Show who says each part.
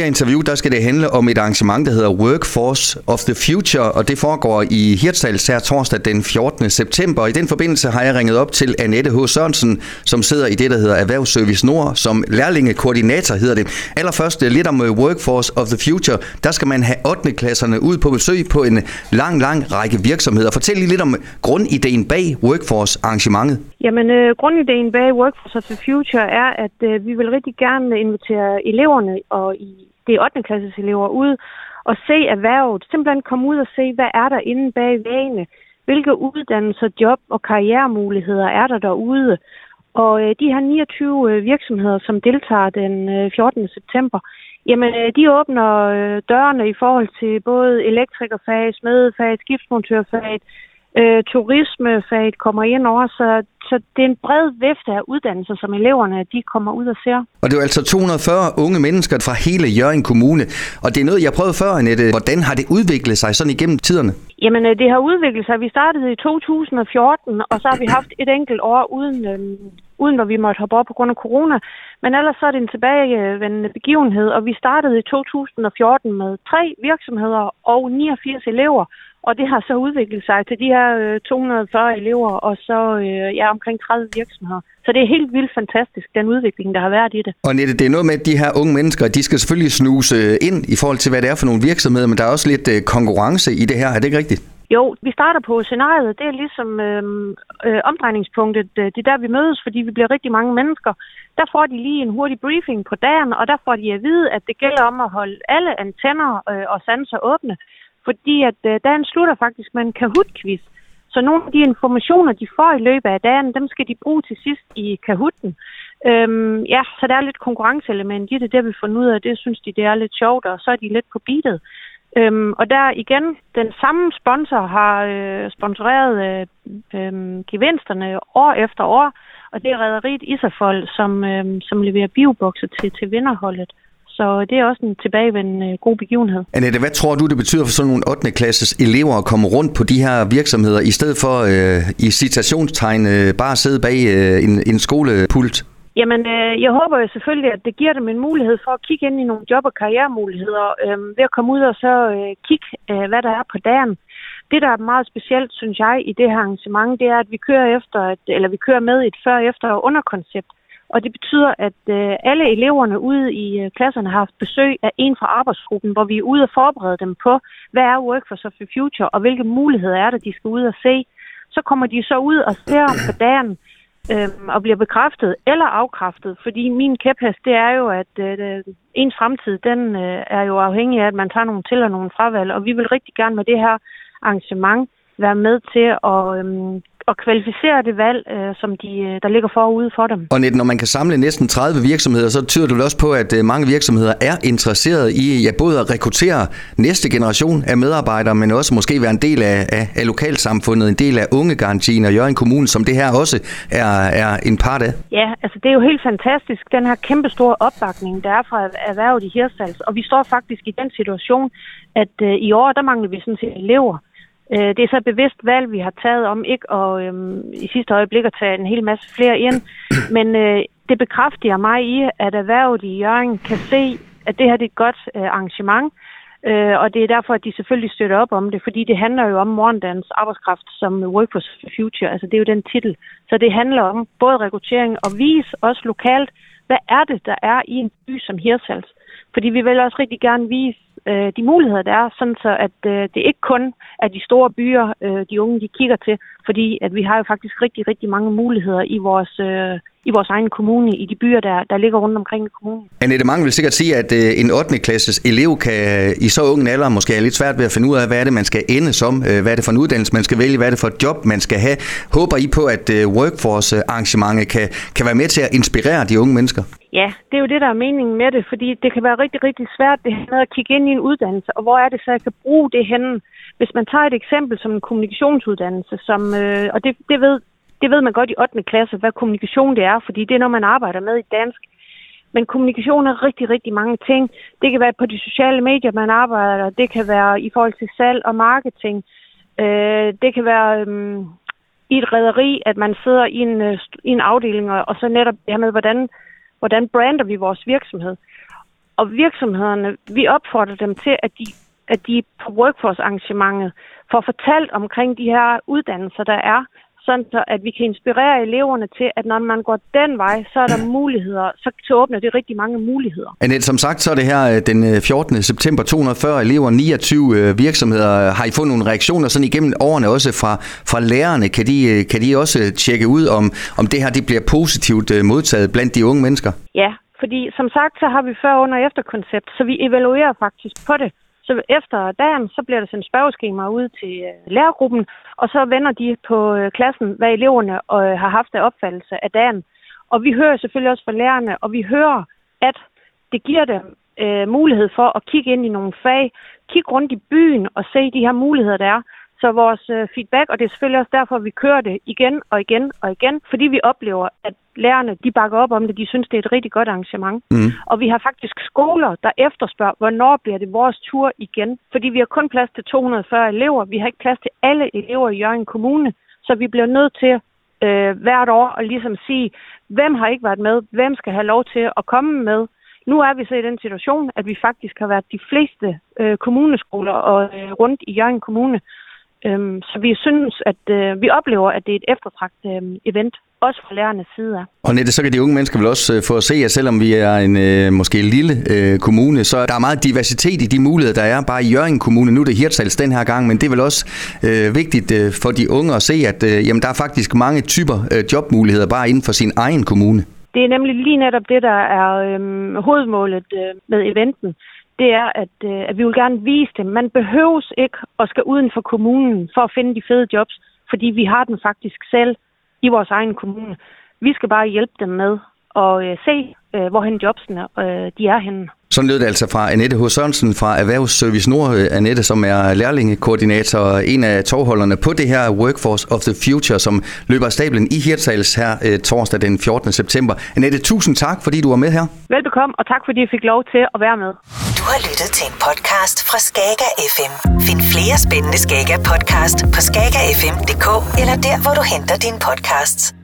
Speaker 1: her interview, der skal det handle om et arrangement, der hedder Workforce of the Future, og det foregår i Hirtshals her torsdag den 14. september. I den forbindelse har jeg ringet op til Annette H. Sørensen, som sidder i det, der hedder Erhvervsservice Nord, som lærlingekoordinator hedder det. Allerførst øh, lidt om øh, Workforce of the Future. Der skal man have 8. klasserne ud på besøg på en lang, lang række virksomheder. Fortæl lige lidt om øh, grundideen bag Workforce arrangementet.
Speaker 2: Jamen, øh, grundideen bag Workforce of the Future er, at øh, vi vil rigtig gerne invitere eleverne og i måske 8. klasses elever ud og se erhvervet. Simpelthen komme ud og se, hvad er der inde bag vægene. Hvilke uddannelser, job og karrieremuligheder er der derude. Og øh, de her 29 øh, virksomheder, som deltager den øh, 14. september, jamen øh, de åbner øh, dørene i forhold til både elektrikerfag, smedefag, skibsmontørfag, øh, turismefaget kommer ind over, så, så det er en bred vifte af uddannelser, som eleverne de kommer ud og ser.
Speaker 1: Og det er jo altså 240 unge mennesker fra hele Jørgen Kommune, og det er noget, jeg prøvede før, Annette. Hvordan har det udviklet sig sådan igennem tiderne?
Speaker 2: Jamen, øh, det har udviklet sig. Vi startede i 2014, og så har vi haft et enkelt år uden, øh, uden hvor vi måtte hoppe op på grund af corona. Men ellers så er det en tilbagevendende begivenhed, og vi startede i 2014 med tre virksomheder og 89 elever, og det har så udviklet sig til de her øh, 240 elever, og så øh, ja, omkring 30 virksomheder. Så det er helt vildt fantastisk, den udvikling, der har været i det.
Speaker 1: Og Nette, det er noget med, at de her unge mennesker, de skal selvfølgelig snuse ind i forhold til, hvad det er for nogle virksomheder, men der er også lidt øh, konkurrence i det her. Er det ikke rigtigt?
Speaker 2: Jo, vi starter på scenariet. Det er ligesom øh, øh, omdrejningspunktet. Det er der, vi mødes, fordi vi bliver rigtig mange mennesker. Der får de lige en hurtig briefing på dagen, og der får de at vide, at det gælder om at holde alle antenner øh, og sanser åbne fordi at øh, dagen slutter faktisk med en Kahoot-quiz. Så nogle af de informationer, de får i løbet af dagen, dem skal de bruge til sidst i Kahooten. Øhm, ja, så der er lidt konkurrenceelement i det, det har vi fundet ud af, det synes de, det er lidt sjovt, og så er de lidt på beatet. Øhm, og der igen, den samme sponsor har øh, sponsoreret øh, øh, gevinsterne år efter år, og det er Rederiet Isafold, som, øh, som leverer biobokser til, til vinderholdet. Så det er også en tilbagevendende øh, god begivenhed.
Speaker 1: Annette, hvad tror du, det betyder for sådan nogle 8. klasses elever at komme rundt på de her virksomheder, i stedet for øh, i citationstegn øh, bare at sidde bag øh, en, en skolepult?
Speaker 2: Jamen, øh, jeg håber jo selvfølgelig, at det giver dem en mulighed for at kigge ind i nogle job- og karrieremuligheder øh, ved at komme ud og så øh, kigge, øh, hvad der er på dagen. Det, der er meget specielt, synes jeg, i det her arrangement, det er, at vi kører efter, et, eller vi kører med et før, efter og underkoncept. Og det betyder, at øh, alle eleverne ude i øh, klasserne har haft besøg af en fra arbejdsgruppen, hvor vi er ude og forberede dem på, hvad er Workforce of the Future, og hvilke muligheder er der, de skal ud og se. Så kommer de så ud og ser på dagen, øh, og bliver bekræftet eller afkræftet. Fordi min kæphest, det er jo, at øh, ens fremtid, den øh, er jo afhængig af, at man tager nogle til og nogle fravalg. Og vi vil rigtig gerne med det her arrangement være med til at øh, at kvalificere det valg, øh, som de, øh, der ligger forude for dem.
Speaker 1: Og net, når man kan samle næsten 30 virksomheder, så tyder det også på, at øh, mange virksomheder er interesseret i ja, både at rekruttere næste generation af medarbejdere, men også måske være en del af, af, af lokalsamfundet, en del af ungegarantien og Jørgen Kommune, som det her også er, er en part af.
Speaker 2: Ja, altså det er jo helt fantastisk, den her kæmpe store opbakning, der er fra erhvervet i Hirsals. Og vi står faktisk i den situation, at øh, i år, der mangler vi sådan set elever. Øh, det er så et bevidst valg, vi har taget om ikke at øh, i sidste øjeblik at tage en hel masse flere ind. Men øh, det bekræfter mig i, at erhvervet i Jørgen kan se, at det her det er et godt øh, arrangement. Øh, og det er derfor, at de selvfølgelig støtter op om det, fordi det handler jo om morgendagens arbejdskraft som Workforce Future. Altså det er jo den titel. Så det handler om både rekruttering og vise også lokalt, hvad er det, der er i en by som Hirsals. Fordi vi vil også rigtig gerne vise øh, de muligheder, der er, sådan så at øh, det ikke kun er de store byer, øh, de unge de kigger til, fordi at vi har jo faktisk rigtig, rigtig mange muligheder i vores, øh, i vores egen kommune, i de byer, der, der ligger rundt omkring i kommunen.
Speaker 1: Annette, mange vil sikkert sige, at øh, en 8. klasses elev kan i så ung alder måske er lidt svært ved at finde ud af, hvad er det, man skal ende som, øh, hvad er det for en uddannelse, man skal vælge, hvad er det for et job, man skal have. Håber I på, at øh, Workforce-arrangementet kan, kan være med til at inspirere de unge mennesker?
Speaker 2: Ja, det er jo det, der er meningen med det, fordi det kan være rigtig, rigtig svært det her med at kigge ind i en uddannelse, og hvor er det så, jeg kan bruge det henne. Hvis man tager et eksempel som en kommunikationsuddannelse, som, øh, og det, det ved det ved man godt i 8. klasse, hvad kommunikation det er, fordi det er noget, man arbejder med i dansk. Men kommunikation er rigtig, rigtig mange ting. Det kan være på de sociale medier, man arbejder. Det kan være i forhold til salg og marketing. Øh, det kan være øh, i et rederi, at man sidder i en, øh, i en afdeling, og, og så netop det her med, hvordan, hvordan brander vi vores virksomhed. og virksomhederne, vi opfordrer dem til, at de, at de på workforce-arrangementet får fortalt omkring de her uddannelser, der er, sådan så at vi kan inspirere eleverne til, at når man går den vej, så er der muligheder, så, så åbner det rigtig mange muligheder.
Speaker 1: Annette, som sagt, så er det her øh, den 14. Øh, september 240 elever, 29 øh, virksomheder. Har I fået nogle reaktioner sådan igennem årene også fra, fra lærerne? Kan de, kan de også tjekke ud, om, om det her det bliver positivt modtaget blandt de unge mennesker?
Speaker 2: Ja, fordi som sagt, så har vi før under efter koncept, så vi evaluerer faktisk på det. Så efter dagen, så bliver der sendt spørgeskemaer ud til øh, lærergruppen, og så vender de på øh, klassen, hvad eleverne øh, har haft af opfattelse af dagen. Og vi hører selvfølgelig også fra lærerne, og vi hører, at det giver dem øh, mulighed for at kigge ind i nogle fag, kigge rundt i byen og se de her muligheder, der er. Så vores øh, feedback, og det er selvfølgelig også derfor, at vi kører det igen og igen og igen, fordi vi oplever, at lærerne de bakker op om det, de synes, det er et rigtig godt arrangement. Mm. Og vi har faktisk skoler, der efterspørger, hvornår bliver det vores tur igen. Fordi vi har kun plads til 240 elever, vi har ikke plads til alle elever i Jørgen Kommune, så vi bliver nødt til øh, hvert år at ligesom sige, hvem har ikke været med, hvem skal have lov til at komme med, nu er vi så i den situation, at vi faktisk har været de fleste øh, kommuneskoler og øh, rundt i Jørgen Kommune, Øhm, så vi synes, at øh, vi oplever, at det er et eftertragtet øh, event, også fra lærernes side af.
Speaker 1: Og Nette, så kan de unge mennesker vel også øh, få at se, at selvom vi er en øh, måske lille øh, kommune, så der er meget diversitet i de muligheder, der er bare i Jørgen Kommune. Nu er det Hirtshals den her gang, men det er vel også øh, vigtigt øh, for de unge at se, at øh, jamen, der er faktisk mange typer øh, jobmuligheder bare inden for sin egen kommune.
Speaker 2: Det er nemlig lige netop det, der er øh, hovedmålet øh, med eventen det er, at, øh, at vi vil gerne vise dem. Man behøves ikke at skal uden for kommunen for at finde de fede jobs, fordi vi har den faktisk selv i vores egen kommune. Vi skal bare hjælpe dem med at øh, se, øh, hvorhen jobsene øh, de er henne.
Speaker 1: Sådan lød det altså fra Annette H. Sørensen fra Erhvervsservice Nord. Annette, som er lærlingekoordinator og en af tovholderne på det her Workforce of the Future, som løber af stablen i Hirtshals her øh, torsdag den 14. september. Annette, tusind tak, fordi du var med her.
Speaker 2: Velbekomme, og tak fordi jeg fik lov til at være med.
Speaker 3: Du har lyttet til en podcast fra Skager FM. Find flere spændende Skager podcast på skagerfm.dk eller der, hvor du henter dine podcasts.